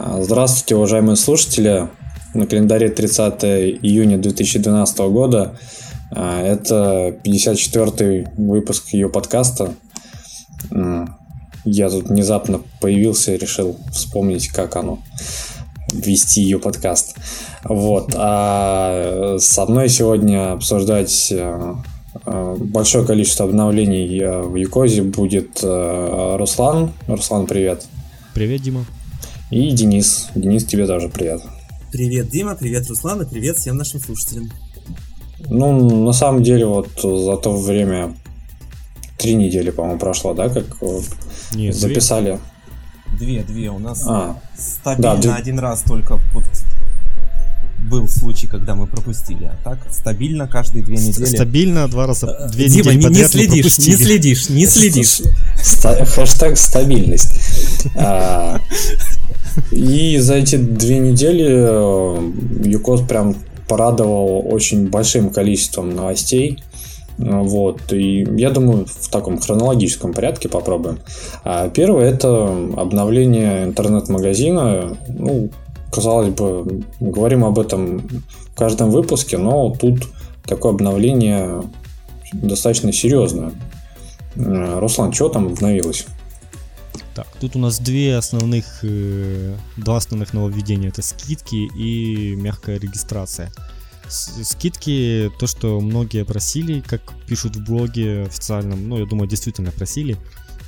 Здравствуйте, уважаемые слушатели. На календаре 30 июня 2012 года. А, это 54-й выпуск ее подкаста. Я тут внезапно появился и решил вспомнить, как оно вести ее подкаст. Вот. А со мной сегодня обсуждать э, э, большое количество обновлений в Юкозе будет э, Руслан. Руслан, привет. Привет, Дима. И Денис. Денис, тебе тоже привет. Привет, Дима, привет, Руслан, и привет всем нашим слушателям. Ну, на самом деле, вот за то время три недели, по-моему, прошло, да, как Нет, записали. Две, две. У нас а, стабильно да, один раз только вот был случай, когда мы пропустили. А так стабильно каждые две недели. Стабильно два раза, э, две Дима, недели не, не следишь, не следишь, не следишь. Хэштег стабильность. И за эти две недели э, Юкос прям порадовал очень большим количеством новостей. Вот, и я думаю, в таком хронологическом порядке попробуем. А первое это обновление интернет-магазина. Ну, казалось бы, говорим об этом в каждом выпуске, но тут такое обновление достаточно серьезное. Э, Руслан, что там обновилось? Так, тут у нас две основных, э, два основных нововведения. Это скидки и мягкая регистрация. Скидки, то, что многие просили, как пишут в блоге официальном, ну, я думаю, действительно просили.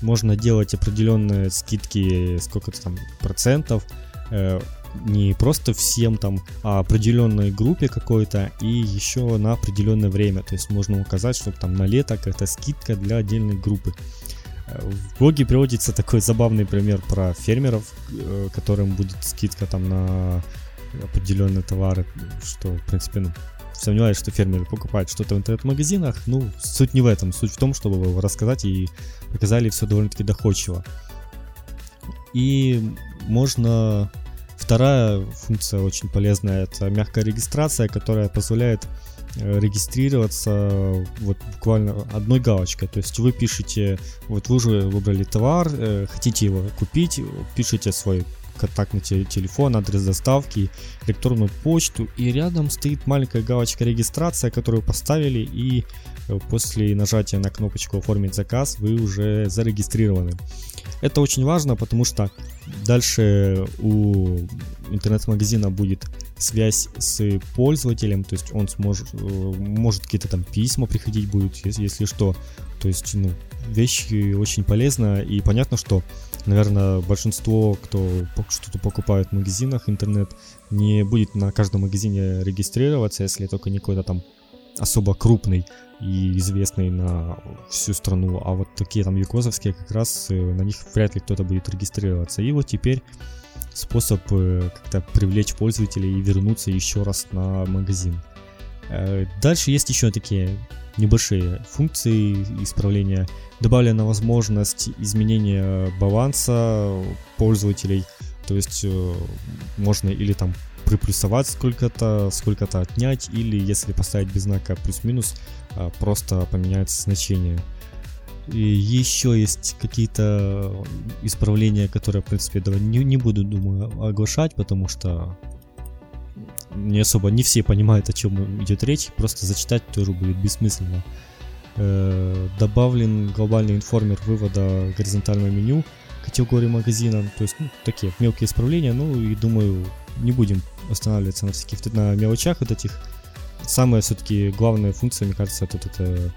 Можно делать определенные скидки, сколько-то там процентов, э, не просто всем там, а определенной группе какой-то и еще на определенное время. То есть можно указать, что там на лето какая-то скидка для отдельной группы. В блоге приводится такой забавный пример про фермеров, э, которым будет скидка там на определенные товары, что, в принципе, ну, сомневаюсь, что фермеры покупают что-то в интернет-магазинах. Ну, суть не в этом. Суть в том, чтобы рассказать и показали все довольно-таки доходчиво. И можно... Вторая функция очень полезная, это мягкая регистрация, которая позволяет регистрироваться вот буквально одной галочкой. То есть вы пишете, вот вы уже выбрали товар, э, хотите его купить, пишите свой контактный телефон, адрес доставки, электронную почту, и рядом стоит маленькая галочка регистрация, которую поставили, и э, после нажатия на кнопочку «Оформить заказ» вы уже зарегистрированы. Это очень важно, потому что дальше у интернет-магазина будет связь с пользователем, то есть он сможет, э, может какие-то там письма приходить будет, если, если что. То есть, ну, вещи очень полезно, и понятно, что, наверное, большинство, кто что-то покупает в магазинах, интернет, не будет на каждом магазине регистрироваться, если только не какой-то там особо крупный и известный на всю страну, а вот такие там юкозовские как раз э, на них вряд ли кто-то будет регистрироваться. И вот теперь способ э, как-то привлечь пользователей и вернуться еще раз на магазин. Э, дальше есть еще такие небольшие функции исправления. Добавлена возможность изменения баланса пользователей. То есть можно или там приплюсовать сколько-то, сколько-то отнять, или если поставить без знака плюс-минус, просто поменяется значение. И еще есть какие-то исправления, которые, в принципе, не, не буду, думаю, оглашать, потому что не особо не все понимают, о чем идет речь, просто зачитать тоже будет бессмысленно. Э, добавлен глобальный информер вывода горизонтального меню категории магазина, то есть ну, такие мелкие исправления, ну и думаю, не будем останавливаться на всяких на мелочах вот этих. Самая все-таки главная функция, мне кажется, тут это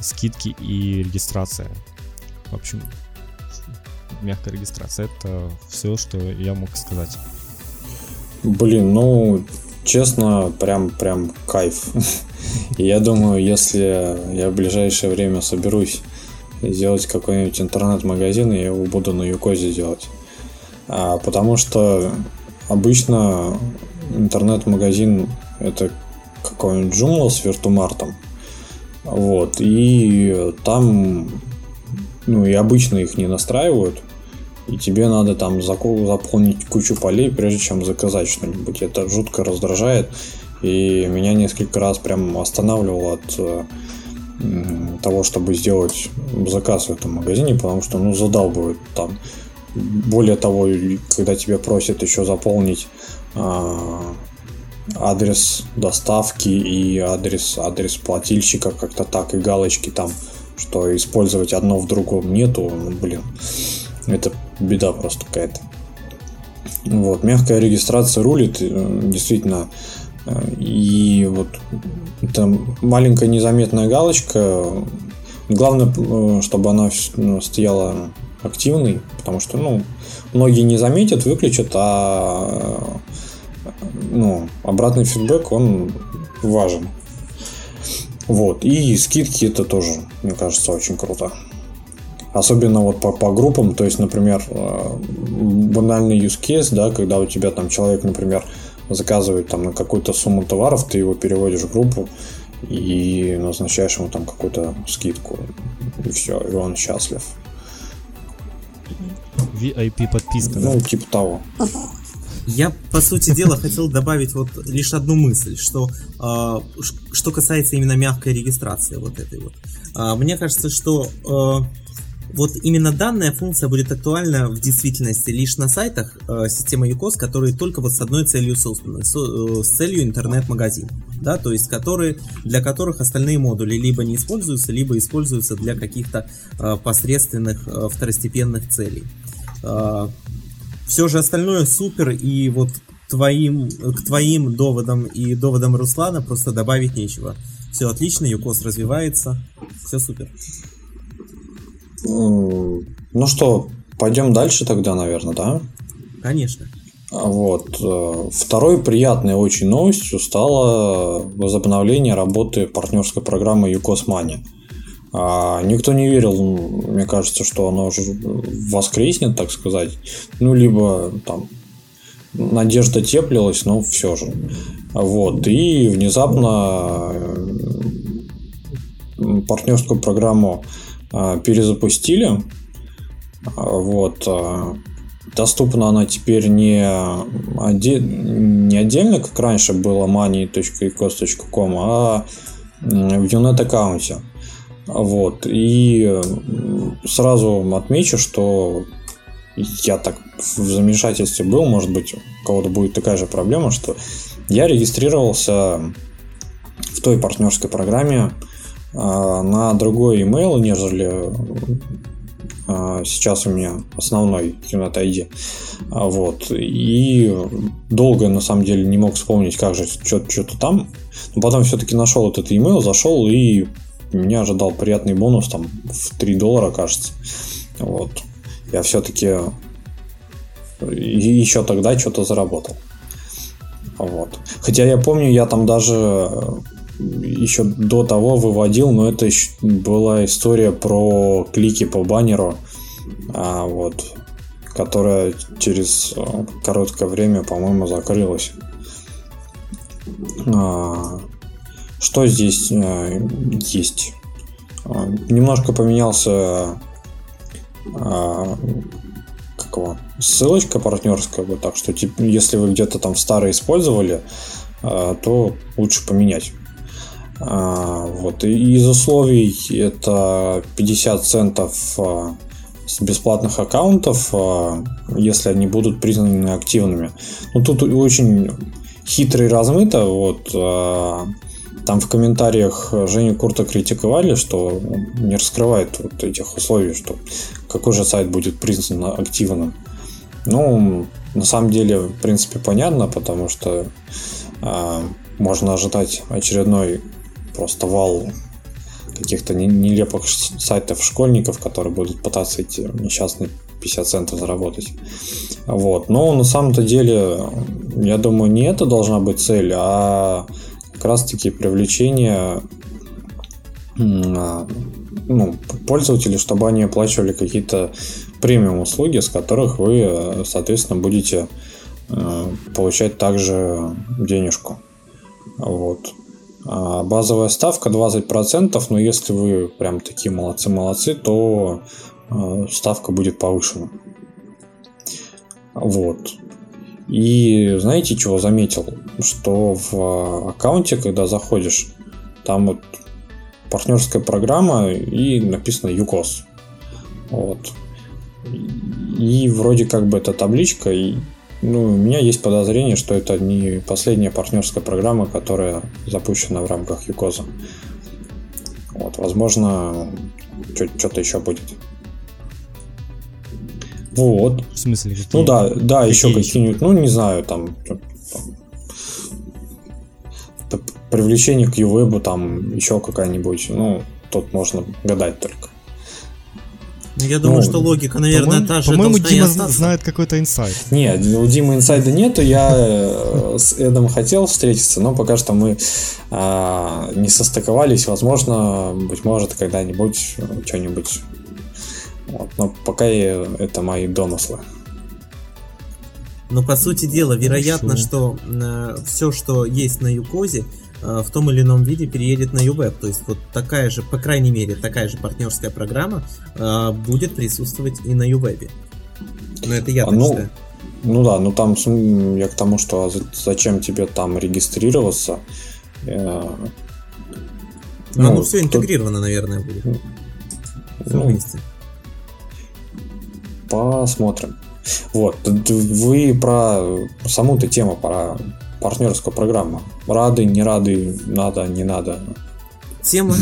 скидки и регистрация. В общем, мягкая регистрация. Это все, что я мог сказать. Блин, ну, честно, прям, прям кайф. Я думаю, если я в ближайшее время соберусь сделать какой-нибудь интернет-магазин, я его буду на Юкозе делать. А, потому что обычно интернет-магазин это какой-нибудь Joomla с виртумартом. Вот, и там, ну и обычно их не настраивают, и тебе надо там заполнить кучу полей, прежде чем заказать что-нибудь. Это жутко раздражает, и меня несколько раз прям останавливало от э, того, чтобы сделать заказ в этом магазине, потому что, ну, задалбывает там более того, когда тебя просят еще заполнить а, адрес доставки и адрес, адрес плательщика, как-то так, и галочки там, что использовать одно в другом нету, ну, блин, это беда просто какая-то. Вот, мягкая регистрация рулит, э, действительно, э, и вот это маленькая незаметная галочка, главное, э, чтобы она стояла активной, потому что, ну, многие не заметят, выключат, а ну, обратный фидбэк, он важен. Вот. И скидки это тоже, мне кажется, очень круто. Особенно вот по, по группам, то есть, например, э, банальный use case, да, когда у тебя там человек, например, заказывает там на какую-то сумму товаров, ты его переводишь в группу и назначаешь ему там какую-то скидку. И все, и он счастлив. VIP подписка, ну, да? типа того. Я, по сути дела, хотел добавить вот лишь одну мысль, что э, что касается именно мягкой регистрации вот этой вот. Э, мне кажется, что э, вот именно данная функция будет актуальна в действительности лишь на сайтах э, системы UCOS, которые только вот с одной целью созданы, с, э, с целью интернет-магазин, да, то есть которые, для которых остальные модули либо не используются, либо используются для каких-то э, посредственных э, второстепенных целей. Э, все же остальное супер, и вот твоим, к твоим доводам и доводам Руслана просто добавить нечего. Все отлично, Юкос развивается, все супер. Ну что, пойдем дальше тогда, наверное, да? Конечно. А вот. Э, второй приятной очень новостью стало возобновление работы партнерской программы UCOS Money. А никто не верил, мне кажется, что оно уже воскреснет, так сказать. Ну, либо там надежда теплилась, но все же. Вот. И внезапно партнерскую программу перезапустили. Вот. Э, доступна она теперь не, оде... не отдельно, как раньше было money.ecos.com, а в Unet аккаунте. Вот. И сразу отмечу, что я так в замешательстве был, может быть, у кого-то будет такая же проблема, что я регистрировался в той партнерской программе а, на другой email, нежели а, сейчас у меня основной Unit ID. А, вот. И долго, на самом деле, не мог вспомнить, как же что-то там. Но потом все-таки нашел этот email, зашел и меня ожидал приятный бонус там в 3 доллара, кажется. Вот. Я все-таки еще тогда что-то заработал. Вот. Хотя я помню, я там даже еще до того выводил, но это была история про клики по баннеру, а, вот, которая через короткое время, по-моему, закрылась. А, что здесь э, есть? А, немножко поменялся э, как его, ссылочка партнерская, вот так что типа, если вы где-то там старое использовали, э, то лучше поменять. А, вот. И из условий это 50 центов а, с бесплатных аккаунтов, а, если они будут признаны активными. Ну, тут очень хитро и размыто. Вот, там в комментариях Женю Курта критиковали, что не раскрывает вот этих условий, что какой же сайт будет признан активным. Ну, на самом деле, в принципе, понятно, потому что э, можно ожидать очередной просто вал каких-то нелепых сайтов школьников, которые будут пытаться эти несчастные 50 центов заработать. Вот. Но на самом-то деле, я думаю, не это должна быть цель, а как раз-таки привлечение а, ну, пользователей, чтобы они оплачивали какие-то премиум услуги, с которых вы, соответственно, будете э, получать также денежку. Вот. А базовая ставка 20%, но если вы прям такие молодцы-молодцы, то э, ставка будет повышена. Вот. И знаете, чего заметил? Что в аккаунте, когда заходишь, там вот партнерская программа и написано ЮКОС. Вот. И вроде как бы эта табличка, и, ну, у меня есть подозрение, что это не последняя партнерская программа, которая запущена в рамках Юкоза. Вот, возможно, что-то еще будет. Вот. В смысле, какие? Ну да, да, какие еще какие-нибудь, ну не знаю, там, там привлечение к UWeb, там еще какая-нибудь, ну, тут можно гадать только. Ну, я думаю, ну, что логика, наверное, та же. По-моему, Дима знает какой-то инсайт. Нет, у Димы инсайда нету. Я э, с Эдом хотел встретиться, но пока что мы а, не состыковались. Возможно, быть может, когда-нибудь что-нибудь. Вот. Но пока я, это мои домыслы. Но по сути дела, вероятно, Хорошо. что э, все, что есть на Юкозе, в том или ином виде переедет на UWeb. То есть вот такая же, по крайней мере, такая же партнерская программа э, будет присутствовать и на UWeb. Но это я а, ну, считаю. Ну да, ну там я к тому, что а зачем тебе там регистрироваться. Э, ну, ну, все интегрировано, наверное, будет. Все ну, вместе. Посмотрим. Вот, вы про саму-то тему, про партнерская программа. Рады, не рады, надо, не надо. Тема,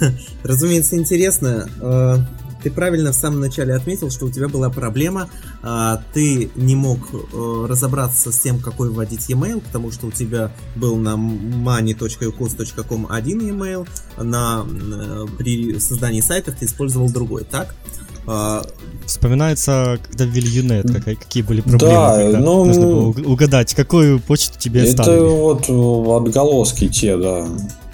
разумеется, интересная. Э, ты правильно в самом начале отметил, что у тебя была проблема, а, ты не мог э, разобраться с тем, какой вводить e-mail, потому что у тебя был на money.ucos.com один e-mail, на, э, при создании сайтов ты использовал другой, так? А, Вспоминается, когда ввели Юнет, какие, какие были проблемы, да, когда ну, нужно было угадать, какую почту тебе это оставили. Это вот отголоски те, да.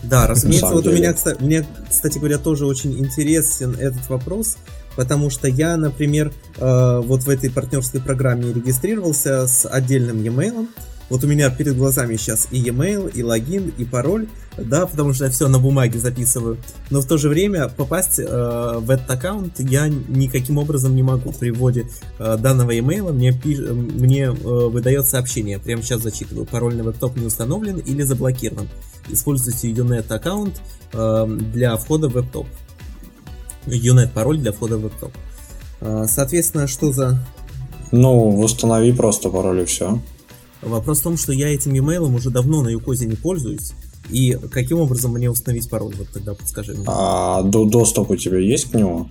Да, разумеется, вот деле. у меня, кстати, мне, кстати говоря, тоже очень интересен этот вопрос, потому что я, например, э, вот в этой партнерской программе регистрировался с отдельным e-mail, вот у меня перед глазами сейчас и e-mail, и логин, и пароль, да, потому что я все на бумаге записываю. Но в то же время попасть э, в этот аккаунт я никаким образом не могу. При вводе э, данного e-mail мне, пиш... мне э, выдает сообщение. Прямо сейчас зачитываю. Пароль на веб-топ не установлен или заблокирован. Используйте Unet аккаунт э, для входа в веб-топ. Unet пароль для входа в веб-топ. Э, соответственно, что за... Ну, установи просто пароль и все. Вопрос в том, что я этим e-mail уже давно на Юкозе не пользуюсь. И каким образом мне установить пароль? Вот тогда подскажи мне. А до, доступ у тебя есть к нему?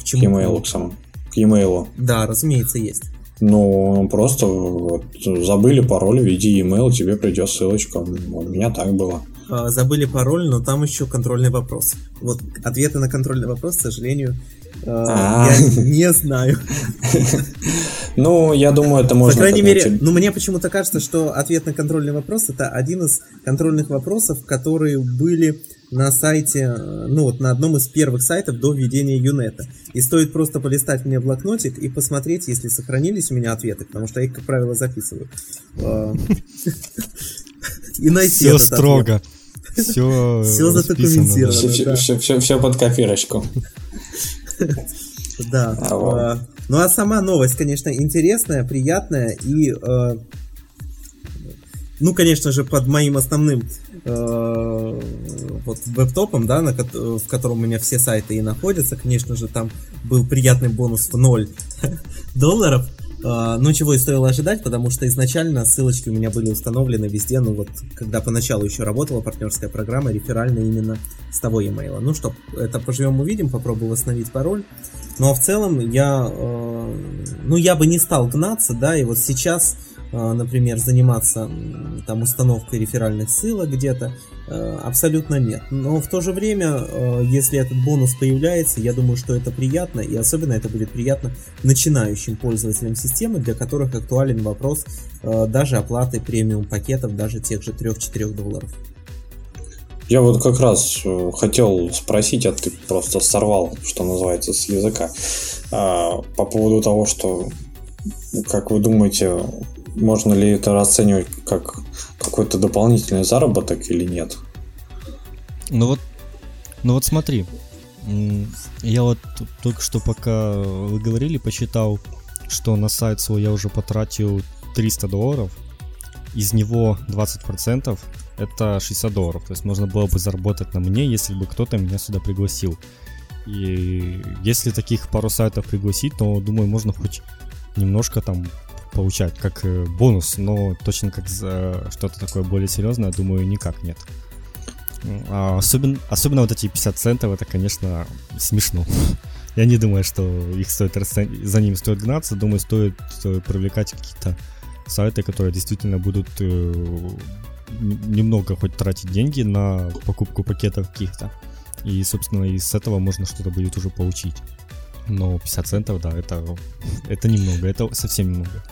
К чему? К e-mail к самому. К e-mail. Да, разумеется, есть. Ну, просто вот, забыли пароль, введи e-mail, тебе придет ссылочка. У меня так было. А, забыли пароль, но там еще контрольный вопрос. Вот ответы на контрольный вопрос, к сожалению, я не знаю. Ну, я думаю, это можно... По крайней мере, ну, мне почему-то кажется, что ответ на контрольный вопрос это один из контрольных вопросов, которые были на сайте, ну вот на одном из первых сайтов до введения Юнета. И стоит просто полистать мне блокнотик и посмотреть, если сохранились у меня ответы, потому что я их, как правило, записываю. А, и найти Все строго. Все, все задокументировано. Все, все, все, все под копирочку. Да. А, ну а сама новость, конечно, интересная, приятная и, э, ну, конечно же, под моим основным э, вот веб-топом, да, на, в котором у меня все сайты и находятся, конечно же, там был приятный бонус в 0 долларов. Uh, ну, чего и стоило ожидать, потому что изначально ссылочки у меня были установлены везде, ну вот, когда поначалу еще работала партнерская программа, реферально именно с того e-mail. Ну что, это поживем увидим, попробую восстановить пароль. Ну а в целом я, э, ну я бы не стал гнаться, да, и вот сейчас, например, заниматься там установкой реферальных ссылок где-то, э, абсолютно нет. Но в то же время, э, если этот бонус появляется, я думаю, что это приятно, и особенно это будет приятно начинающим пользователям системы, для которых актуален вопрос э, даже оплаты премиум пакетов, даже тех же 3-4 долларов. Я вот как раз э, хотел спросить, а ты просто сорвал, что называется, с языка, по поводу того, что, как вы думаете, можно ли это расценивать как какой-то дополнительный заработок или нет? Ну вот, ну вот смотри, я вот только что пока вы говорили, посчитал, что на сайт свой я уже потратил 300 долларов, из него 20% это 60 долларов. То есть можно было бы заработать на мне, если бы кто-то меня сюда пригласил. И если таких пару сайтов пригласить, то, думаю, можно хоть немножко там получать как э, бонус, но точно как за что-то такое более серьезное, думаю, никак нет. А особенно, особенно вот эти 50 центов, это, конечно, смешно. Я не думаю, что их стоит за ними стоит гнаться. Думаю, стоит, привлекать какие-то сайты, которые действительно будут э, немного хоть тратить деньги на покупку пакетов каких-то. И, собственно, из этого можно что-то будет уже получить. Но 50 центов, да, это, это немного, это совсем немного.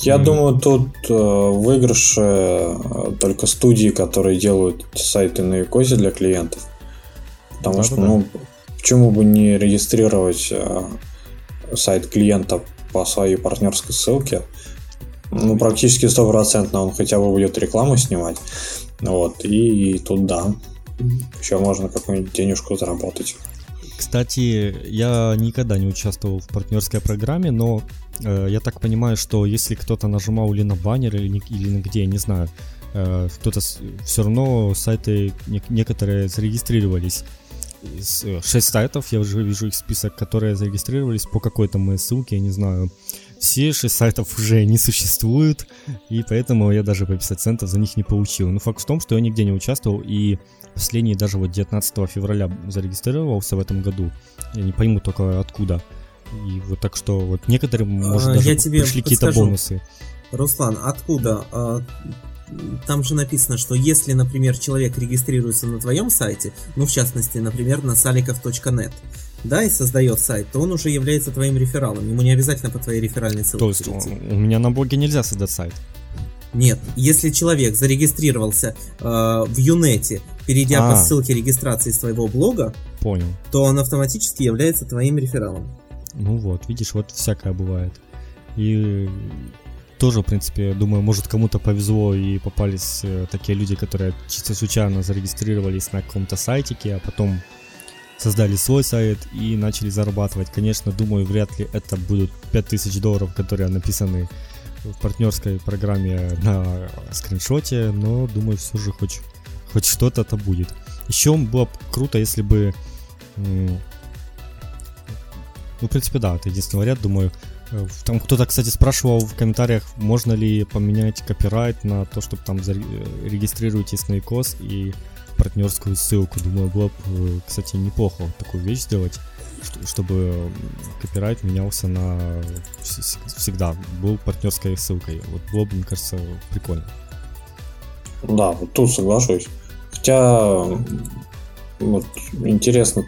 Я думаю, тут э, выигрыши э, только студии, которые делают сайты на Якозе для клиентов. Потому да, что, да. ну, почему бы не регистрировать э, сайт клиента по своей партнерской ссылке? Ну, практически стопроцентно он хотя бы будет рекламу снимать. Вот, и, и тут да. Еще можно какую-нибудь денежку заработать. Кстати, я никогда не участвовал в партнерской программе, но э, я так понимаю, что если кто-то нажимал или на баннер, или, или на где, не знаю, э, кто-то все равно сайты не, некоторые зарегистрировались. 6 э, сайтов, я уже вижу их список, которые зарегистрировались по какой-то моей ссылке, я не знаю. Все 6 сайтов уже не существуют, и поэтому я даже по 50 центов за них не получил. Но факт в том, что я нигде не участвовал, и последний даже вот 19 февраля зарегистрировался в этом году. Я не пойму только откуда. И вот так что вот некоторым, может, а, даже я тебе пришли какие-то бонусы. Руслан, откуда? А, там же написано, что если, например, человек регистрируется на твоем сайте, ну, в частности, например, на salikov.net, да, и создает сайт, то он уже является твоим рефералом. Ему не обязательно по твоей реферальной ссылке. То есть у меня на блоге нельзя создать сайт. Нет, если человек зарегистрировался э, в Юнете, перейдя а, по ссылке регистрации своего блога, понял. то он автоматически является твоим рефералом. Ну вот, видишь, вот всякое бывает. И тоже, в принципе, думаю, может кому-то повезло и попались э, такие люди, которые чисто случайно зарегистрировались на каком-то сайтике, а потом создали свой сайт и начали зарабатывать. Конечно, думаю, вряд ли это будут 5000 долларов, которые написаны в партнерской программе на скриншоте, но думаю, все же хоть, хоть что-то-то будет. Еще было бы круто, если бы... Ну, в принципе, да, это единственный вариант, думаю. Э, там кто-то, кстати, спрашивал в комментариях, можно ли поменять копирайт на то, чтобы там регистрируетесь на ИКОС и партнерскую ссылку. Думаю, было бы, э, кстати, неплохо такую вещь сделать чтобы копирайт менялся на всегда, был партнерской ссылкой. Вот было бы, мне кажется, прикольно. Да, вот тут соглашусь. Хотя вот, интересно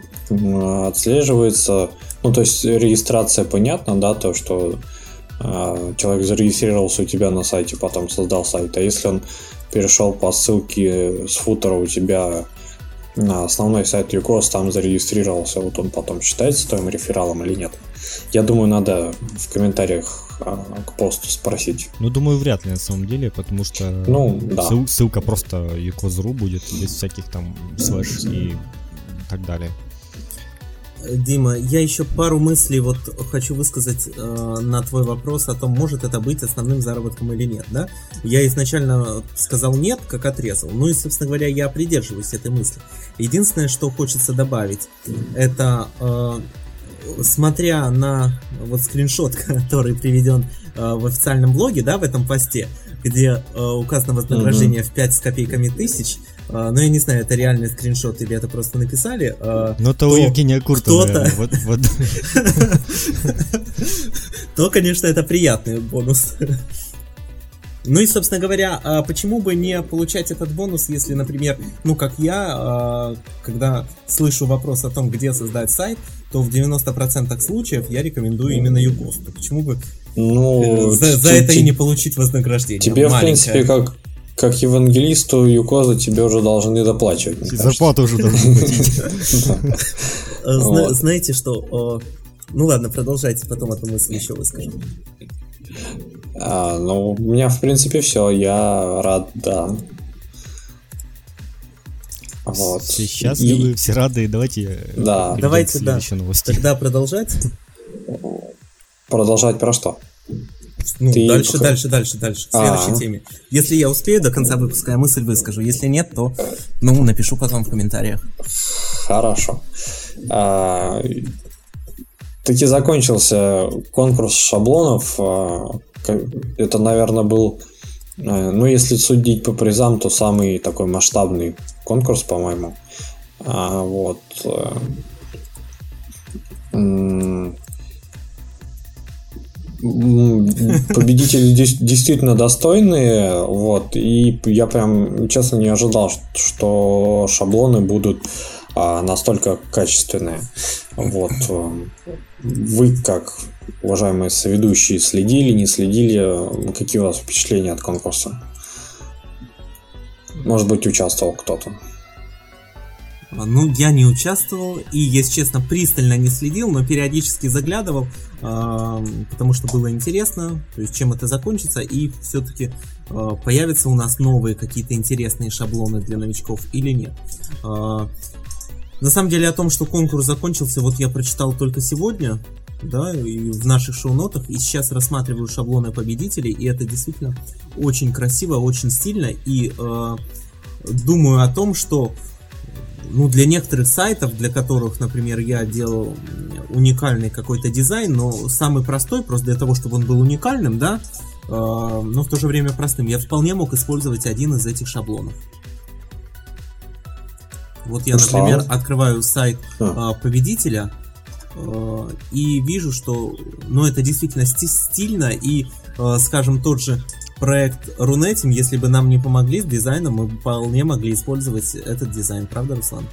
отслеживается, ну то есть регистрация понятна, да, то, что э, человек зарегистрировался у тебя на сайте, потом создал сайт, а если он перешел по ссылке с футера у тебя на основной сайт UCOS там зарегистрировался, вот он потом считается твоим рефералом или нет. Я думаю, надо в комментариях а, к посту спросить. Ну, думаю, вряд ли на самом деле, потому что ну, да. ссылка просто UCOS.ru будет без всяких там слэш и так далее. Дима, я еще пару мыслей вот хочу высказать э, на твой вопрос о том, может это быть основным заработком или нет, да? Я изначально сказал нет, как отрезал. Ну и, собственно говоря, я придерживаюсь этой мысли. Единственное, что хочется добавить, это э, смотря на вот скриншот, который приведен э, в официальном блоге, да, в этом посте, где э, указано вознаграждение mm-hmm. в 5 с копейками тысяч, а, ну, я не знаю, это реальный скриншот или это просто написали. А, ну, это у Евгения Куртова. То, конечно, это приятный бонус. Ну и, собственно говоря, а почему бы не получать этот бонус, если, например, ну как я, когда слышу вопрос о том, где создать сайт, то в 90% случаев я рекомендую именно Юкосту. Почему бы ну, за, за это и не получить вознаграждение? Тебе, маленькое. в принципе, как как евангелисту Юкоза тебе уже должны доплачивать. Зарплату уже должны платить. Знаете что? Ну ладно, продолжайте, потом эту мысль еще выскажу. А, ну, у меня, в принципе, все. Я рад, да. Вот. Все счастливы, и... все рады. Давайте да. Давайте, да. Новости. Тогда продолжать. Продолжать про что? Ну, Ты дальше, пока... дальше, дальше, дальше, к следующей А-а-а. теме. Если я успею до конца выпуска, я мысль выскажу. Если нет, то, ну, напишу потом в комментариях. Хорошо. А, таки закончился конкурс шаблонов. А, это, наверное, был, а, ну, если судить по призам, то самый такой масштабный конкурс, по-моему. А, вот. Э, победители действительно достойные, вот, и я прям, честно, не ожидал, что шаблоны будут а, настолько качественные. Вот. Вы, как уважаемые соведущие, следили, не следили? Какие у вас впечатления от конкурса? Может быть, участвовал кто-то? Ну, я не участвовал и, если честно, пристально не следил, но периодически заглядывал, э, потому что было интересно, то есть чем это закончится, и все-таки э, появятся у нас новые какие-то интересные шаблоны для новичков или нет. На самом деле о том, что конкурс закончился, вот я прочитал только сегодня, да, и в наших шоу-нотах, и сейчас рассматриваю шаблоны победителей, и это действительно очень красиво, очень стильно, и э, думаю о том, что ну, для некоторых сайтов, для которых, например, я делал уникальный какой-то дизайн, но самый простой, просто для того, чтобы он был уникальным, да, э, но в то же время простым, я вполне мог использовать один из этих шаблонов. Вот я, например, открываю сайт э, победителя э, и вижу, что, ну, это действительно стильно и, э, скажем, тот же проект Рунетим, если бы нам не помогли с дизайном, мы вполне могли использовать этот дизайн, правда, Руслан?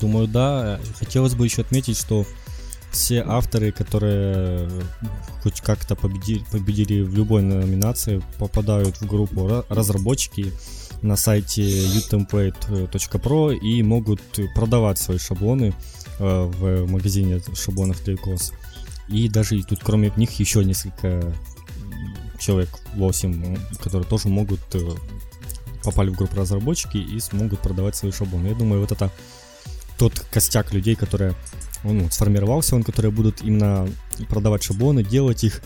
Думаю, да. Хотелось бы еще отметить, что все авторы, которые хоть как-то победили, победили в любой номинации, попадают в группу разработчики на сайте utemplate.pro и могут продавать свои шаблоны э, в магазине шаблонов icos. И даже тут кроме них еще несколько человек 8, которые тоже могут э, попали в группу разработчики и смогут продавать свои шаблоны. Я думаю, вот это тот костяк людей, которые ну, сформировался он, которые будут именно продавать шаблоны, делать их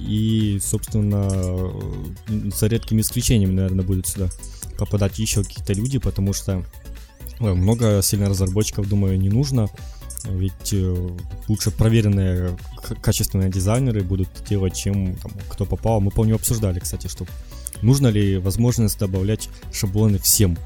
и, собственно, э, за редкими исключениями, наверное, будут сюда попадать еще какие-то люди, потому что много сильно разработчиков, думаю, не нужно. Ведь э, лучше проверенные качественные дизайнеры будут делать, чем там, кто попал. Мы, помню, обсуждали, кстати, что нужно ли возможность добавлять шаблоны всем.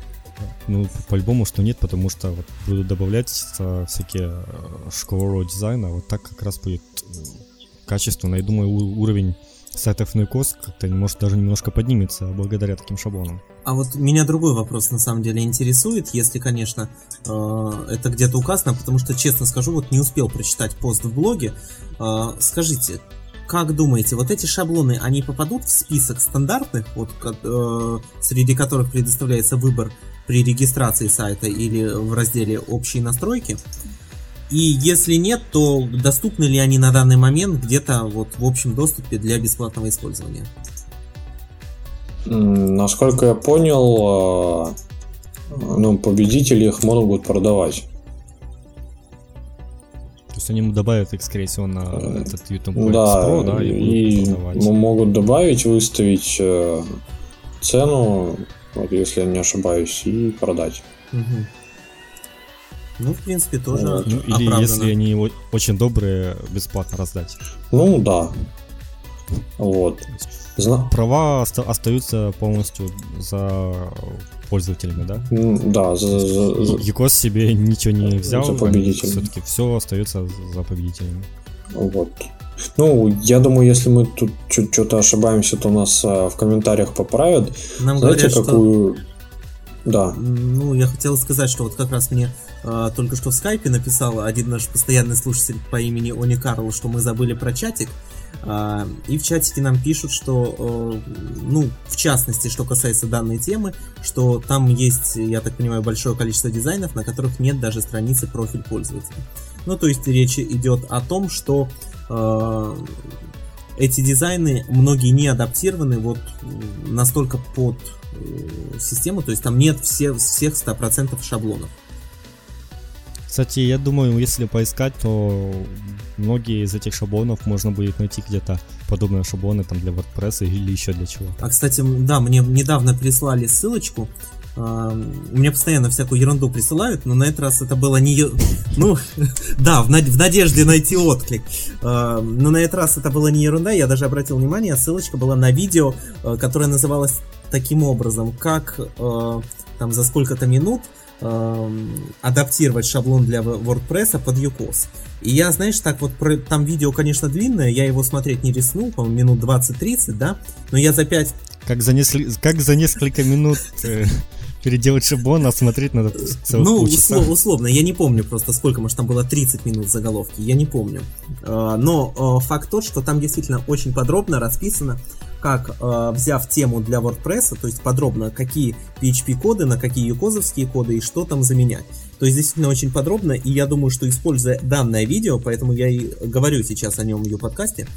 Ну, по-любому, что нет, потому что вот будут добавлять всякие э, школы дизайна, вот так как раз будет э, качественно. Я думаю, уровень сайтов Nuikos как-то может даже немножко поднимется благодаря таким шаблонам. А вот меня другой вопрос на самом деле интересует, если, конечно, э, это где-то указано, потому что, честно скажу, вот не успел прочитать пост в блоге. Э, скажите, как думаете, вот эти шаблоны, они попадут в список стандартных, вот, э, среди которых предоставляется выбор при регистрации сайта или в разделе «Общие настройки»? И если нет, то доступны ли они на данный момент где-то вот в общем доступе для бесплатного использования? Насколько я понял, а, ну, победители их могут продавать. То есть они добавят их, скорее всего, на этот YouTube да, Pro, да, и, и могут добавить, выставить э, цену, вот, если я не ошибаюсь, и продать. Угу. Ну, в принципе, тоже вот. ну, Или оправдано. если они очень добрые, бесплатно раздать. Ну, да. Вот. Зна... Права оста- остаются полностью за пользователями, да? Да, за, за, за... Якос себе ничего не взял, за победителями. все-таки все остается за победителями. Вот. Ну, я думаю, если мы тут что-то ошибаемся, то нас а, в комментариях поправят. Нам Знаете, говорят, какую... Что... Да. Ну, я хотел сказать, что вот как раз мне а, только что в скайпе написал один наш постоянный слушатель по имени Они Карл, что мы забыли про чатик. А, и в чатике нам пишут, что, ну, в частности, что касается данной темы, что там есть, я так понимаю, большое количество дизайнов, на которых нет даже страницы профиль пользователя. Ну, то есть речь идет о том, что э, эти дизайны, многие не адаптированы вот настолько под э, систему, то есть там нет все, всех 100% шаблонов. Кстати, я думаю, если поискать, то многие из этих шаблонов можно будет найти где-то подобные шаблоны там для WordPress или еще для чего. А кстати, да, мне недавно прислали ссылочку мне постоянно всякую ерунду присылают, но на этот раз это было не... Ну, да, в, в надежде найти отклик. Но на этот раз это было не ерунда, я даже обратил внимание, ссылочка была на видео, э, которое называлось таким образом, как там за сколько-то минут адаптировать шаблон для WordPress под UCOS. И я, знаешь, так вот, про, там видео, конечно, длинное, я его смотреть не рискнул, по-моему, минут 20-30, да, но я за 5... Как за, несли... как за несколько минут э, переделать шаблон, а смотреть надо целых Ну, услов, условно, я не помню просто сколько, может там было 30 минут заголовки, я не помню. А, но а, факт тот, что там действительно очень подробно расписано, как а, взяв тему для WordPress, то есть подробно, какие PHP-коды, на какие юкозовские коды и что там заменять. То есть действительно очень подробно, и я думаю, что используя данное видео, поэтому я и говорю сейчас о нем в ее подкасте,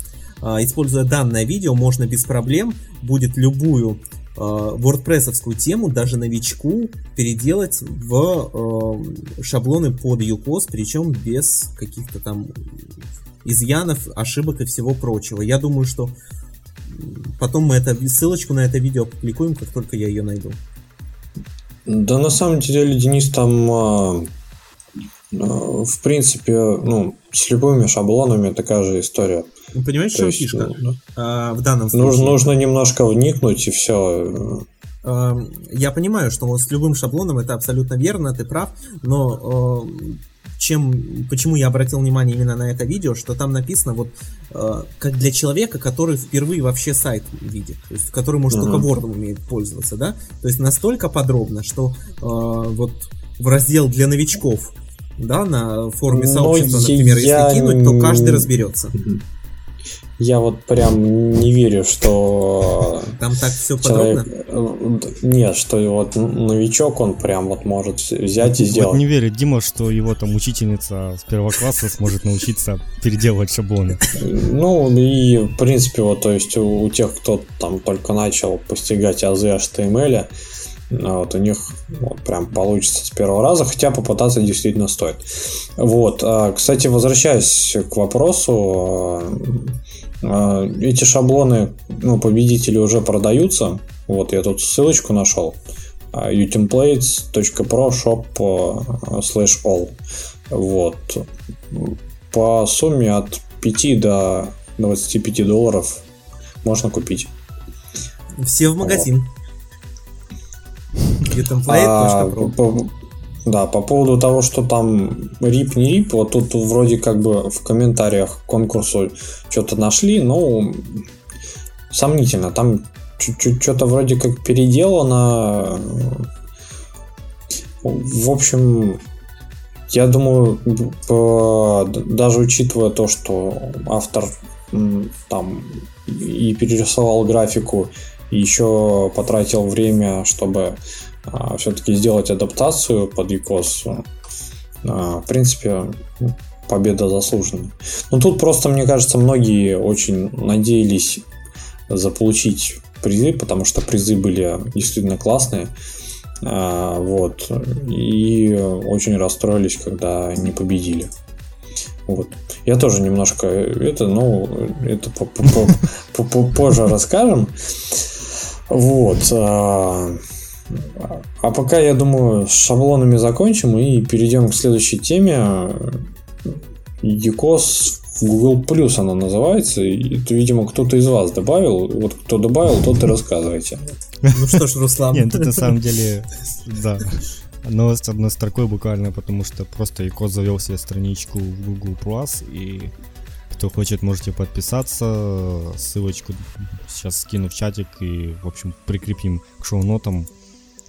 используя данное видео, можно без проблем будет любую э, WordPress тему даже новичку переделать в э, шаблоны под UCOS, причем без каких-то там изъянов, ошибок и всего прочего. Я думаю, что потом мы это, ссылочку на это видео опубликуем, как только я ее найду. Да, на самом деле, Денис, там а, а, в принципе, ну, с любыми шаблонами такая же история. Ну, понимаешь, что фишка? Ну, а, в данном случае. Нужно, нужно немножко вникнуть и все. А, я понимаю, что вот с любым шаблоном это абсолютно верно, ты прав, но а, чем, почему я обратил внимание именно на это видео, что там написано вот как для человека, который впервые вообще сайт видит, то есть который может uh-huh. только Word умеет пользоваться, да, то есть настолько подробно, что вот в раздел для новичков да, на форуме сообщества, например, я... если кинуть, то каждый разберется. Я вот прям не верю, что... Там так все человек... подробно? Нет, что вот новичок, он прям вот может взять и сделать. Вот не верю, Дима, что его там учительница с первого класса сможет научиться переделывать шаблоны. Ну, и в принципе, вот, то есть у, у тех, кто там только начал постигать азы HTML, вот, у них вот, прям получится с первого раза, хотя попытаться действительно стоит. Вот, а, кстати, возвращаясь к вопросу, а, эти шаблоны, ну, победители уже продаются. Вот я тут ссылочку нашел. utemplates.pro shop slash all. Вот. По сумме от 5 до 25 долларов можно купить. Все в магазин. Вот. А, да, по поводу того, что там рип не рип, вот тут вроде как бы в комментариях к конкурсу что-то нашли, но сомнительно. Там чуть-чуть что-то вроде как переделано. В общем, я думаю, даже учитывая то, что автор там и перерисовал графику, еще потратил время, чтобы а, все-таки сделать адаптацию под ECOS, а, в принципе, победа заслуженная. Но тут просто, мне кажется, многие очень надеялись заполучить призы, потому что призы были действительно классные. А, вот. И очень расстроились, когда не победили. Вот. Я тоже немножко это, ну, это позже расскажем. Вот. А пока, я думаю, с шаблонами закончим и перейдем к следующей теме. Юкос в Google Plus она называется. Это, видимо, кто-то из вас добавил. Вот кто добавил, тот и рассказывайте. Ну что ж, Руслан. Нет, это на самом деле, да. Новость одной строкой буквально, потому что просто Яко завел себе страничку в Google Plus, и кто хочет, можете подписаться. Ссылочку сейчас скину в чатик и, в общем, прикрепим к шоу-нотам.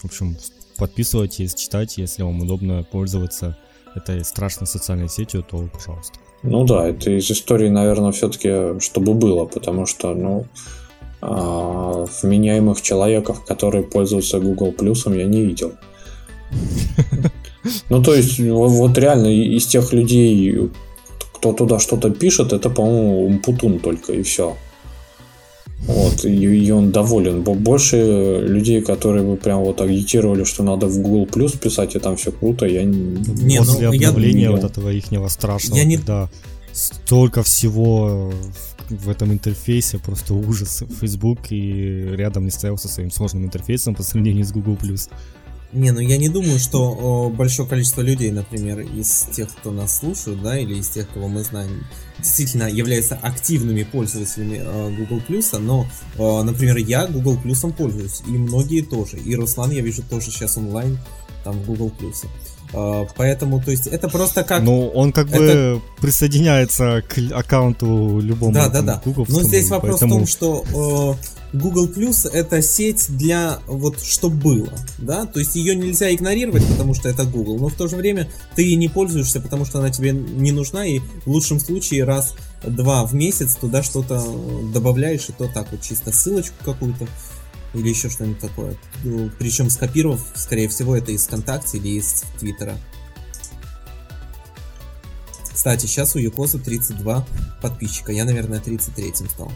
В общем, подписывайтесь, читайте, если вам удобно пользоваться этой страшной социальной сетью, то пожалуйста. Ну да, это из истории, наверное, все-таки, чтобы было, потому что, ну, а, вменяемых человеков, которые пользуются Google Плюсом, я не видел. Ну, то есть, вот реально из тех людей, кто туда что-то пишет, это, по-моему, Умпутун только, и все. Вот, и, и он доволен. Больше людей, которые бы прям вот агитировали, что надо в Google Plus писать, и там все круто, я не... не После ну, обновления я... вот этого ихнего страшного, я не... когда столько всего в этом интерфейсе, просто ужас. Facebook и рядом не стоял со своим сложным интерфейсом по сравнению с Google+. Не, ну я не думаю, что о, большое количество людей, например, из тех, кто нас слушает, да, или из тех, кого мы знаем, действительно являются активными пользователями э, Google Plus, но, э, например, я Google Plus пользуюсь, и многие тоже. И Руслан, я вижу, тоже сейчас онлайн там в Google Plus. А, поэтому, то есть, это просто как... Ну, он как это... бы присоединяется к аккаунту любому Да, да, да. Но здесь вопрос поэтому... в том, что э, Google Plus это сеть для вот что было, да, то есть ее нельзя игнорировать, потому что это Google, но в то же время ты ей не пользуешься, потому что она тебе не нужна, и в лучшем случае раз-два в месяц туда что-то добавляешь, и то так вот чисто ссылочку какую-то или еще что-нибудь такое. Ну, Причем скопировав, скорее всего, это из ВКонтакте или из Твиттера. Кстати, сейчас у Юкоза 32 подписчика. Я, наверное, 33-м стал.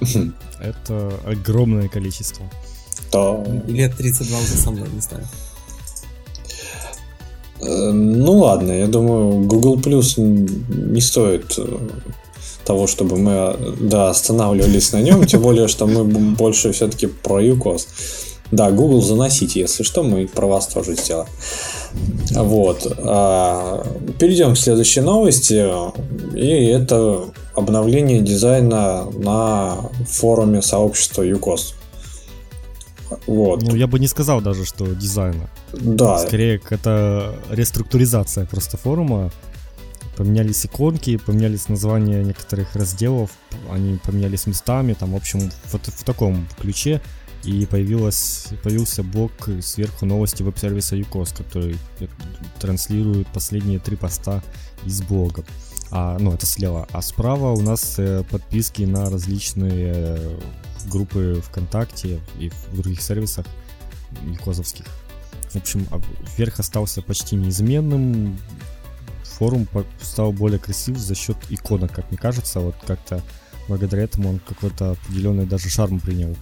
Это огромное количество. Да. Или это 32 уже со мной, не знаю. Э, ну ладно, я думаю, Google Plus не стоит э, того, чтобы мы да, останавливались на нем, тем более, что мы больше все-таки про ЮКОС. Да, Google заносите, если что, мы про вас тоже сделаем. Вот. А, перейдем к следующей новости. И это обновление дизайна на форуме сообщества ЮКОС. Вот. Ну, я бы не сказал даже, что дизайна. Да. Скорее, это реструктуризация просто форума поменялись иконки, поменялись названия некоторых разделов, они поменялись местами, там, в общем, вот в таком ключе. И появилась, появился блок сверху новости веб-сервиса UCOS, который транслирует последние три поста из блога. А, ну, это слева. А справа у нас э, подписки на различные э, группы ВКонтакте и в других сервисах юкозовских. В общем, а верх остался почти неизменным форум стал более красив за счет иконок, как мне кажется. Вот как-то благодаря этому он какой-то определенный даже шарм принял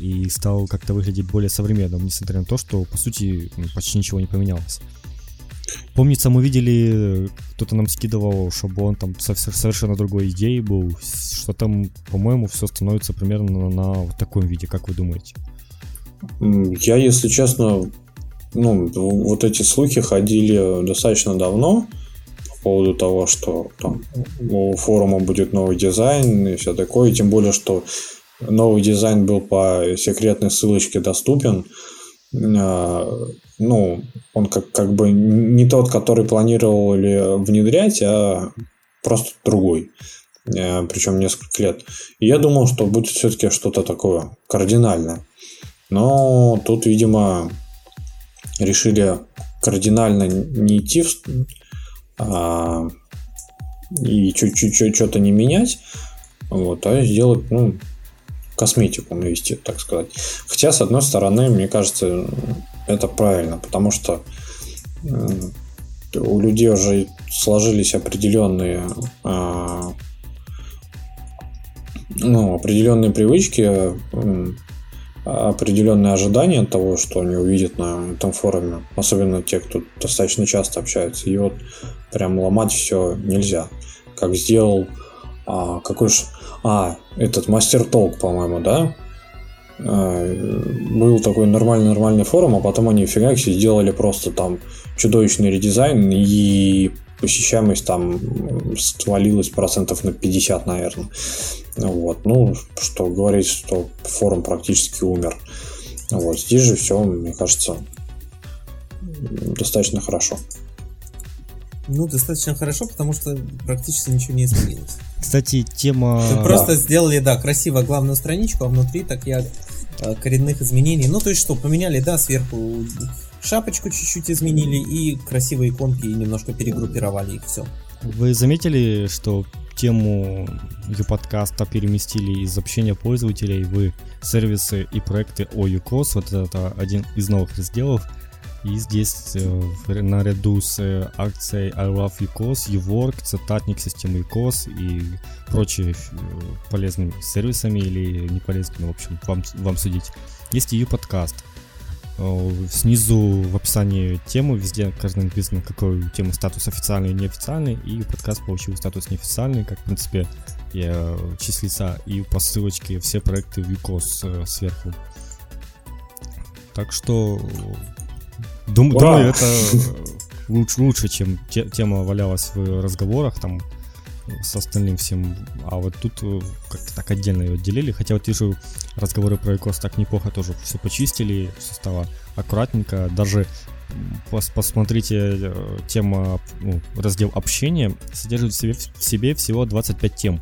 и стал как-то выглядеть более современным, несмотря на то, что по сути ну, почти ничего не поменялось. Помнится, мы видели, кто-то нам скидывал шаблон там совершенно другой идеи был, что там, по-моему, все становится примерно на, на вот таком виде, как вы думаете? Я, если честно, ну, вот эти слухи ходили достаточно давно, поводу того, что там у форума будет новый дизайн и все такое, и тем более, что новый дизайн был по секретной ссылочке доступен. А, ну, он как, как бы не тот, который планировали внедрять, а просто другой. А, Причем несколько лет. И я думал, что будет все-таки что-то такое кардинальное. Но тут, видимо, решили кардинально не идти в, а, и чуть-чуть что-то не менять, вот, а сделать, ну, косметику навести, так сказать. Хотя, с одной стороны, мне кажется, это правильно, потому что у людей уже сложились определенные а, ну, определенные привычки определенные ожидания от того, что они увидят на этом форуме, особенно те, кто достаточно часто общается. И вот прям ломать все нельзя. Как сделал а, какой же... А, этот мастер толк, по-моему, да? А, был такой нормальный-нормальный форум, а потом они фигакси сделали просто там чудовищный редизайн и посещаемость там свалилась процентов на 50, наверное. Вот. Ну, что говорить, что форум практически умер. Вот. Здесь же все, мне кажется, достаточно хорошо. Ну, достаточно хорошо, потому что практически ничего не изменилось. Кстати, тема... просто да. сделали, да, красиво главную страничку, а внутри так я э, коренных изменений. Ну, то есть что, поменяли, да, сверху шапочку чуть-чуть изменили и красивые иконки немножко перегруппировали их, все. Вы заметили, что тему U-подкаста переместили из общения пользователей в сервисы и проекты о UCOS. Вот это один из новых разделов. И здесь э, наряду с э, акцией I Love UCOS, YouWork, цитатник системы UCOS и прочие э, полезными сервисами или неполезными, в общем, вам, вам судить. Есть ее подкаст. Снизу в описании темы везде каждый написано, какой у темы статус официальный и неофициальный, и подкаст получил статус неофициальный, как, в принципе, я числится и по ссылочке все проекты в UCOS сверху. Так что Дум, думаю, это лучше, лучше, чем те, тема валялась в разговорах там с остальным всем. А вот тут э, как-то так отдельно ее отделили. Хотя вот вижу, разговоры про ИКОС так неплохо тоже все почистили, все стало аккуратненько. Даже пос посмотрите, э, тема, ну, раздел общения содержит в себе, в себе всего 25 тем.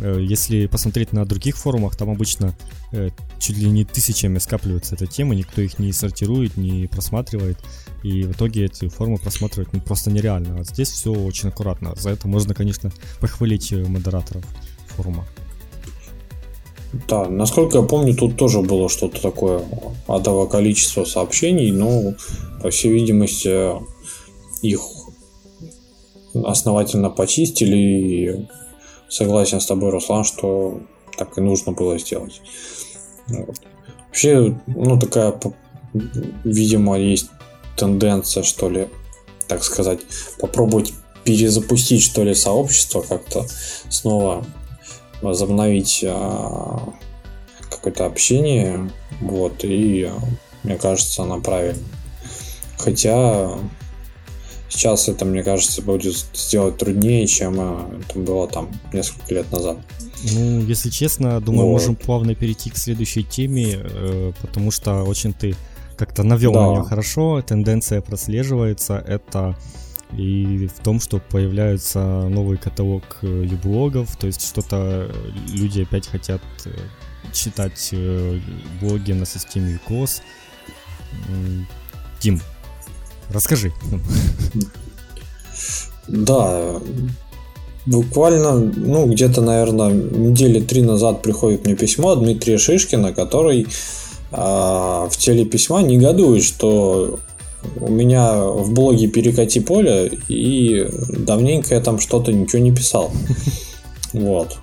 Э, если посмотреть на других форумах, там обычно э, чуть ли не тысячами скапливаются эта тема, никто их не сортирует, не просматривает, и в итоге эти форумы просматривать ну, просто нереально. А здесь все очень аккуратно. За это можно, конечно, похвалить э, модераторов форума. Да, насколько я помню, тут тоже было что-то такое адово количество сообщений, но, по всей видимости, их основательно почистили и согласен с тобой, Руслан, что так и нужно было сделать. Вот. Вообще, ну, такая, видимо, есть тенденция, что ли, так сказать, попробовать перезапустить, что ли, сообщество как-то снова возобновить а, какое-то общение, вот, и мне кажется, она правильная. Хотя Сейчас это, мне кажется, будет сделать труднее, чем э, это было там несколько лет назад. Ну, если честно, думаю, вот. можем плавно перейти к следующей теме, э, потому что очень ты как-то навел да. на нее хорошо, тенденция прослеживается. Это и в том, что появляется новый каталог э, юблогов, то есть что-то люди опять хотят читать блоги на системе UCOS. Дим, Расскажи. Да, буквально, ну, где-то, наверное, недели три назад приходит мне письмо от Дмитрия Шишкина, который а, в теле письма негодует, что у меня в блоге перекати поле, и давненько я там что-то ничего не писал. Вот.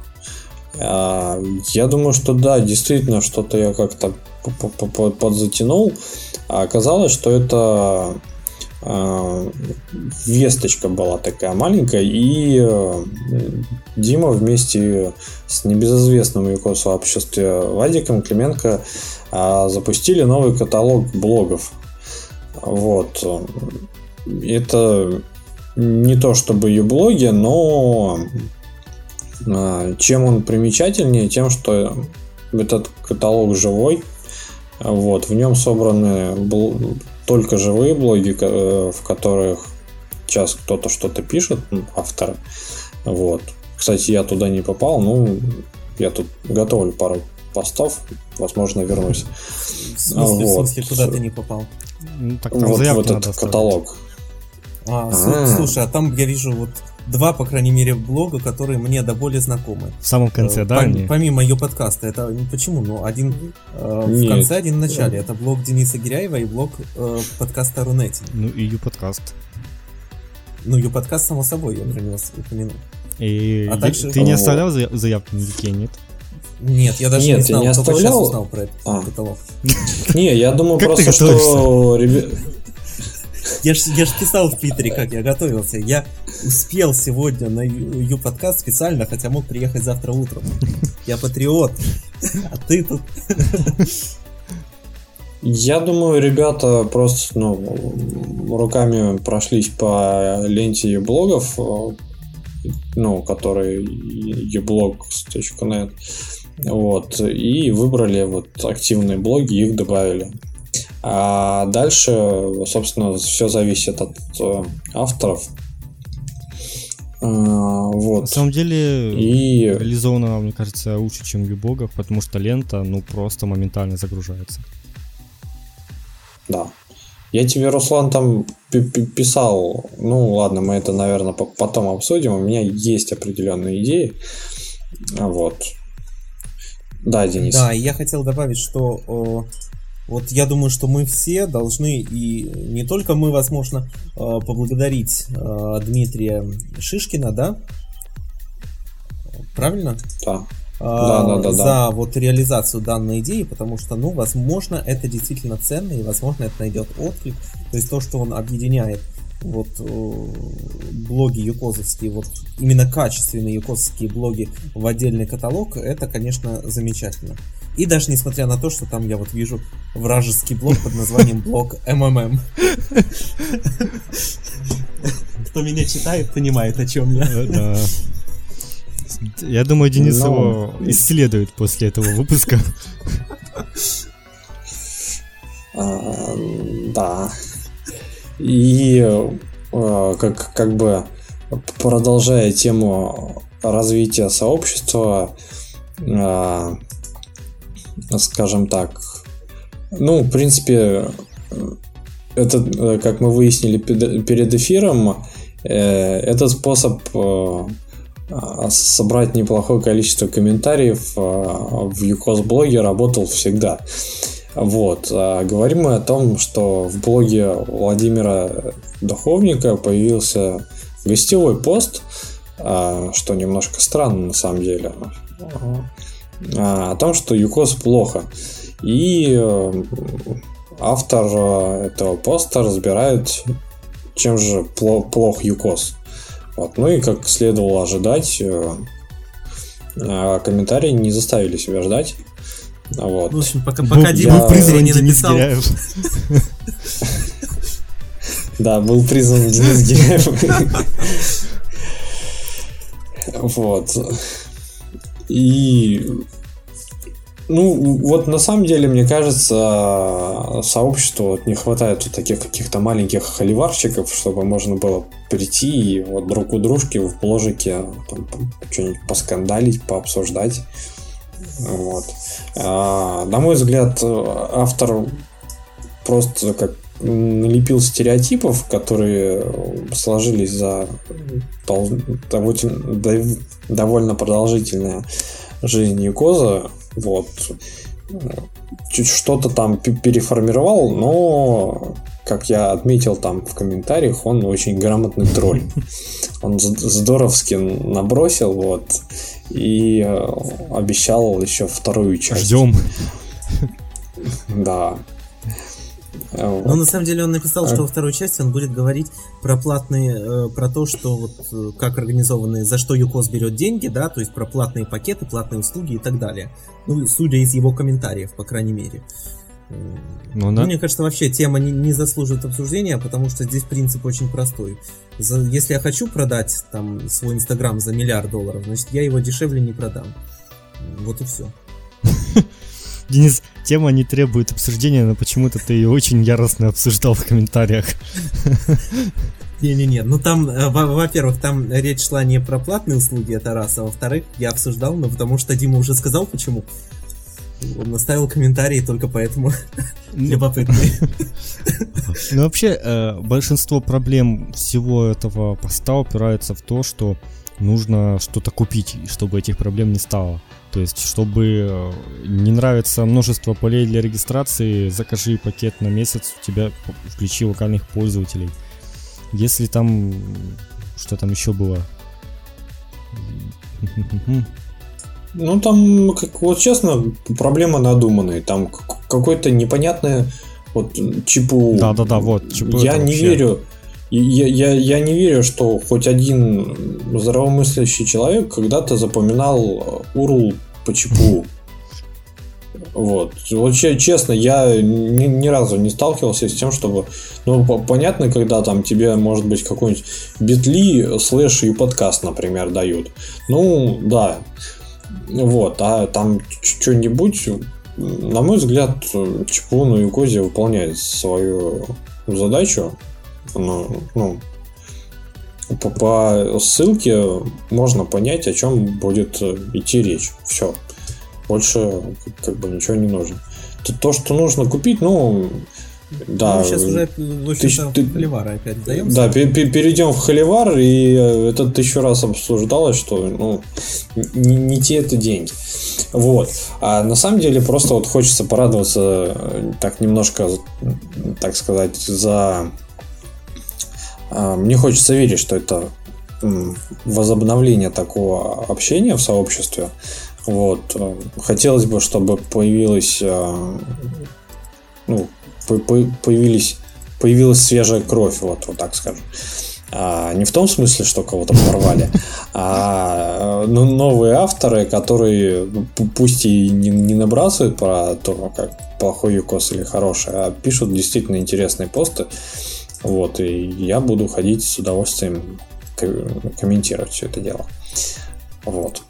А, я думаю, что да, действительно, что-то я как-то подзатянул. А оказалось, что это весточка была такая маленькая, и э, Дима вместе с небезызвестным его сообществе Вадиком Клименко а, запустили новый каталог блогов. Вот. Это не то чтобы ее блоги, но а, чем он примечательнее, тем, что этот каталог живой. Вот, в нем собраны только живые блоги, э, в которых сейчас кто-то что-то пишет, авторы. Вот. Кстати, я туда не попал, ну, я тут готовлю пару постов, возможно, вернусь. В смысле, вот. в смысле куда ты не попал? Ну, так, вот, вот этот каталог. А, А-а-а. слушай, а там я вижу вот два, по крайней мере, блога, которые мне до боли знакомы. В самом конце, э, да? Пом- помимо ее подкаста. Это ну, почему? Ну, один э, в конце, один в начале. Это блог Дениса Гиряева и блог э, подкаста Рунети. Ну, и ее подкаст. Ну, ее подкаст, само собой, я про него упомянул. И а также... ты не оставлял заявки на Вике, нет? Нет, я даже Нет, не знал, не только оставлял? сейчас узнал про этот а. каталог. Не, я думаю просто, что... Я ж, я ж писал в Твиттере, как я готовился. Я успел сегодня на Ю подкаст специально, хотя мог приехать завтра утром. Я патриот. А ты тут... Я думаю, ребята просто ну, руками прошлись по ленте блогов, ну, который ublog.net, вот, и выбрали вот активные блоги, их добавили. А дальше, собственно, все зависит от э, авторов. А, вот. На самом деле и... реализовано, мне кажется, лучше, чем в Юбогах, потому что лента, ну, просто моментально загружается. Да. Я тебе, Руслан, там писал, ну ладно, мы это, наверное, потом обсудим, у меня есть определенные идеи. Вот. Да, Денис. Да, я хотел добавить, что Вот я думаю, что мы все должны, и не только мы, возможно, э, поблагодарить э, Дмитрия Шишкина, да? Правильно? Да. А, да, да, да, за да. вот реализацию данной идеи, потому что, ну, возможно, это действительно ценно, и, возможно, это найдет отклик. То есть то, что он объединяет вот э, блоги юкозовские, вот именно качественные юкозовские блоги в отдельный каталог, это, конечно, замечательно. И даже несмотря на то, что там я вот вижу вражеский блог под названием блог МММ. Кто меня читает, понимает, о чем я. Да. Я думаю, Денис его исследует после этого выпуска. А, да. И э, как, как бы продолжая тему развития сообщества, э, скажем так, ну, в принципе, это, э, как мы выяснили перед эфиром, э, этот способ э, а, собрать неплохое количество комментариев в UCOS блоге работал всегда. Вот. А говорим мы о том, что в блоге Владимира Духовника появился гостевой пост, а, что немножко странно на самом деле, о том, что ЮКОС плохо. И э, автор э, этого поста разбирает, чем же пло- плох ЮКОС. Вот. Ну и как следовало ожидать, э, комментарии не заставили себя ждать. Вот. В общем, пока, Был- пока Дима я- в призыве призван не написал. Да, был призван Денис Гиряев. Вот. И ну, вот на самом деле, мне кажется, сообществу вот не хватает вот таких каких-то маленьких холиварщиков, чтобы можно было прийти и вот друг у дружки в бложике что-нибудь поскандалить, пообсуждать. Вот. А, на мой взгляд, автор просто как налепил стереотипов, которые сложились за дол- довольно, дов- довольно продолжительная жизнь Юкоза. Вот. Чуть что-то там пе- переформировал, но, как я отметил там в комментариях, он очень грамотный тролль. Он здоровски набросил, вот, и э, обещал еще вторую часть. Ждем. Да. Ну, Вот. на самом деле он написал, что во второй части он будет говорить про платные, э, про то, что вот э, как организованы, за что ЮКОС берет деньги, да, то есть про платные пакеты, платные услуги и так далее. Ну, судя из его комментариев, по крайней мере. Ну, Ну, да. мне кажется, вообще тема не, не заслуживает обсуждения, потому что здесь принцип очень простой. За- если я хочу продать там свой инстаграм за миллиард долларов, значит я его дешевле не продам. Вот и все. Денис, тема не требует обсуждения, но почему-то ты ее очень яростно обсуждал в комментариях. Не-не-не, ну там, э, во- во-первых, там речь шла не про платные услуги, это раз, а во-вторых, я обсуждал, но потому что Дима уже сказал, почему. Он оставил комментарии только поэтому любопытные. Ну, вообще, э, большинство проблем всего этого поста упирается в то, что нужно что-то купить, чтобы этих проблем не стало. То есть, чтобы э, не нравится множество полей для регистрации, закажи пакет на месяц, у тебя включи локальных пользователей. Если там... Что там еще было? Ну, там, как, вот честно, проблема надуманная. Там какой-то непонятный вот ЧПУ. Да-да-да, вот, ЧПУ Я не вообще- верю. И Я, я, я не верю, что хоть один здравомыслящий человек когда-то запоминал э, URL по ЧПУ. Вот. Че- честно, я ни, ни разу не сталкивался с тем, чтобы... Ну, по- понятно, когда там тебе, может быть, какой-нибудь битли, слэш и подкаст, например, дают. Ну, да. Вот. А там что-нибудь, на мой взгляд, ЧПУ на Юкозе выполняет свою задачу. Ну, ну, по, по ссылке можно понять, о чем будет э, идти речь. Все. Больше как- бы ничего не нужно. То, то, что нужно купить, ну, да. Ну, сейчас уже, в общем-то, ты- в холивар опять вдаемся. Да, пе- пе- перейдем в Холивар, и э, это тысячу раз обсуждалось, что ну, не, не те это деньги. Вот. А на самом деле просто вот хочется порадоваться э, так немножко, так сказать, за... А, мне хочется верить, что это возобновление такого общения в сообществе. Вот. Хотелось бы, чтобы появилось, э, ну, появились, появилась свежая кровь, вот, вот так скажем. А, не в том смысле, что кого-то порвали, а ну, новые авторы, которые ну, пусть и не, не набрасывают про то, как плохой юкос или хороший, а пишут действительно интересные посты. Вот, и я буду ходить с удовольствием комментировать все это дело. Вот.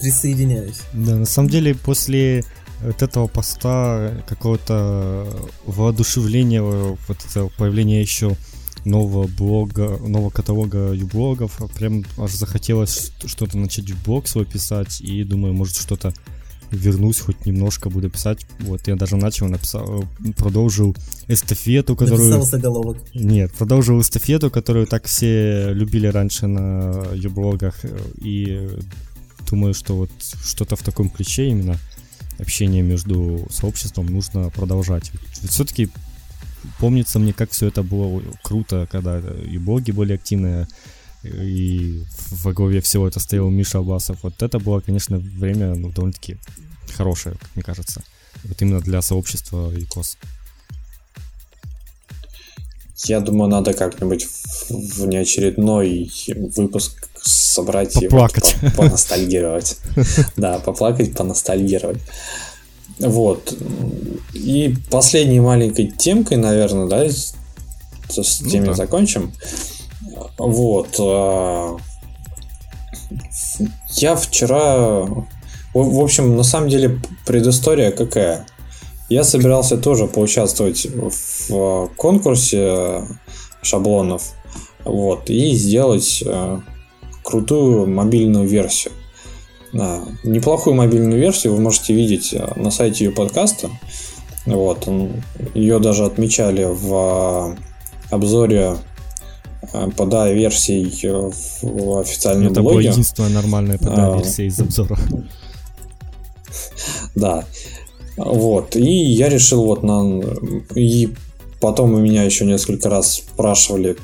Присоединяюсь. Да, на самом деле после от этого поста какого-то воодушевления, вот это появление еще нового блога, нового каталога юблогов. Прям аж захотелось что-то начать в блог свой писать. И думаю, может что-то вернусь, хоть немножко буду писать. Вот я даже начал, написал, продолжил эстафету, которую... Написал заголовок. Нет, продолжил эстафету, которую так все любили раньше на юблогах. И думаю, что вот что-то в таком ключе именно общение между сообществом нужно продолжать. Ведь все-таки помнится мне, как все это было круто, когда и блоги были активные, и во главе всего это стоял Миша Абасов. Вот это было, конечно, время ну, довольно-таки хорошее, как мне кажется. Вот именно для сообщества ИКОС. Я думаю, надо как-нибудь в неочередной выпуск собрать поплакать. и вот поностальгировать. Да, поплакать, поностальгировать. Вот. И последней маленькой темкой, наверное, да, с, ну, теми закончим. Вот. А, я вчера... В общем, на самом деле, предыстория какая? Я собирался тоже поучаствовать в конкурсе шаблонов. Вот. И сделать а, крутую мобильную версию. Неплохую мобильную версию вы можете видеть э, на сайте ее подкаста. Вот, ее даже отмечали в э, обзоре э, пода версий в официальном Это блоге. Это была единственная нормальная пода а, версия из обзора. Да. Вот. И я решил вот на... И потом у меня еще несколько раз спрашивали,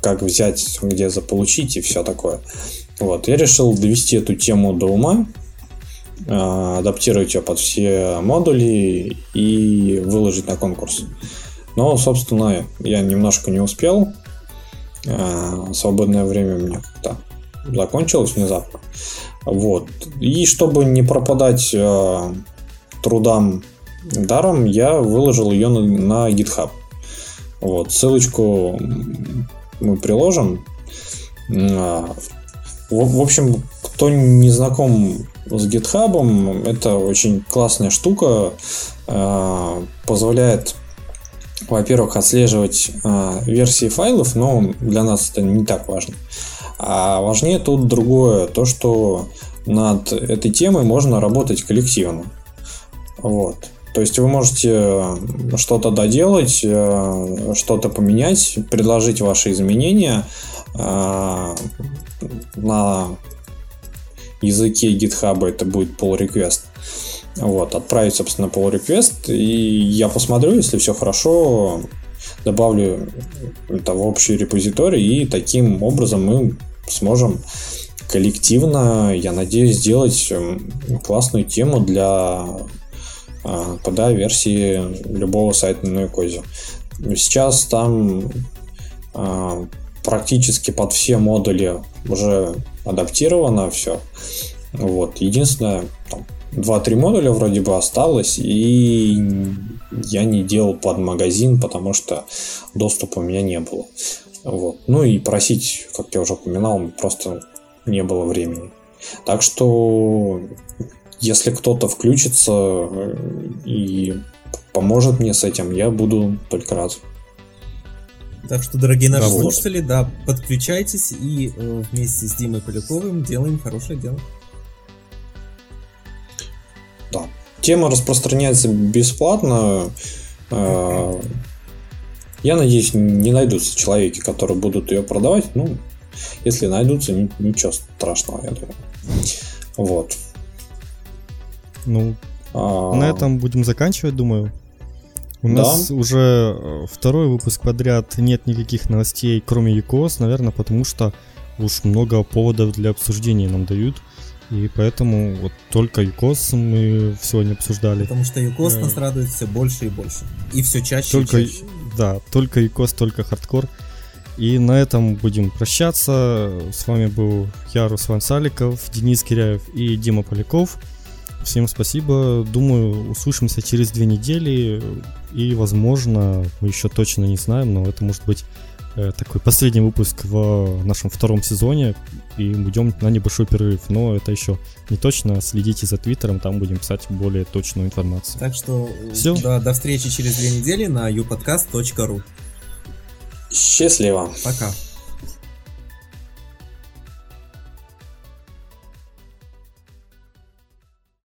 как взять, где заполучить и все такое. Вот, я решил довести эту тему до ума, а, адаптировать ее под все модули и выложить на конкурс. Но, собственно, я немножко не успел. А, свободное время у меня как-то закончилось внезапно. Вот. И чтобы не пропадать а, трудам даром, я выложил ее на, на GitHub. Вот. Ссылочку мы приложим. В, в общем, кто не знаком с GitHub, это очень классная штука, э, позволяет, во-первых, отслеживать э, версии файлов, но для нас это не так важно. А важнее тут другое, то, что над этой темой можно работать коллективно. Вот. То есть вы можете что-то доделать, э, что-то поменять, предложить ваши изменения, а, на языке GitHub это будет pull request. Вот, отправить, собственно, pull request, и я посмотрю, если все хорошо, добавлю это в общий репозиторий, и таким образом мы сможем коллективно, я надеюсь, сделать классную тему для пода версии любого сайта на Noikoze. Сейчас там а, практически под все модули уже адаптировано все. Вот. Единственное, там, 2-3 модуля вроде бы осталось, и я не делал под магазин, потому что доступа у меня не было. Вот. Ну и просить, как я уже упоминал, просто не было времени. Так что, если кто-то включится э, и поможет мне с этим, я буду только рад. Так что, дорогие наши да, слушатели, да, подключайтесь и э, вместе с Димой Поляковым делаем хорошее дело. Тема распространяется бесплатно. Э, я надеюсь, не найдутся человеки, которые будут ее продавать. Ну, если найдутся, ничего страшного, я думаю. Вот. Ну, а... на этом будем заканчивать, думаю. У да. нас уже э, второй выпуск подряд нет никаких новостей, кроме ЮКОС, наверное, потому что уж много поводов для обсуждения нам дают. И поэтому вот только ЮКОС мы сегодня обсуждали. Потому что ЮКОС нас радует все больше и больше. И все чаще только, и чаще. Да, только ЮКОС, только хардкор. И на этом будем прощаться. С вами был я, Руслан Саликов, Денис Киряев и Дима Поляков. Всем спасибо. Думаю, услышимся через две недели. И, возможно, мы еще точно не знаем, но это может быть Э, такой последний выпуск в нашем втором сезоне, и уйдем на небольшой перерыв. Но это еще не точно. Следите за Твиттером, там будем писать более точную информацию. Так что Все. До, до встречи через две недели на youpodcast.ru Счастливо. Пока.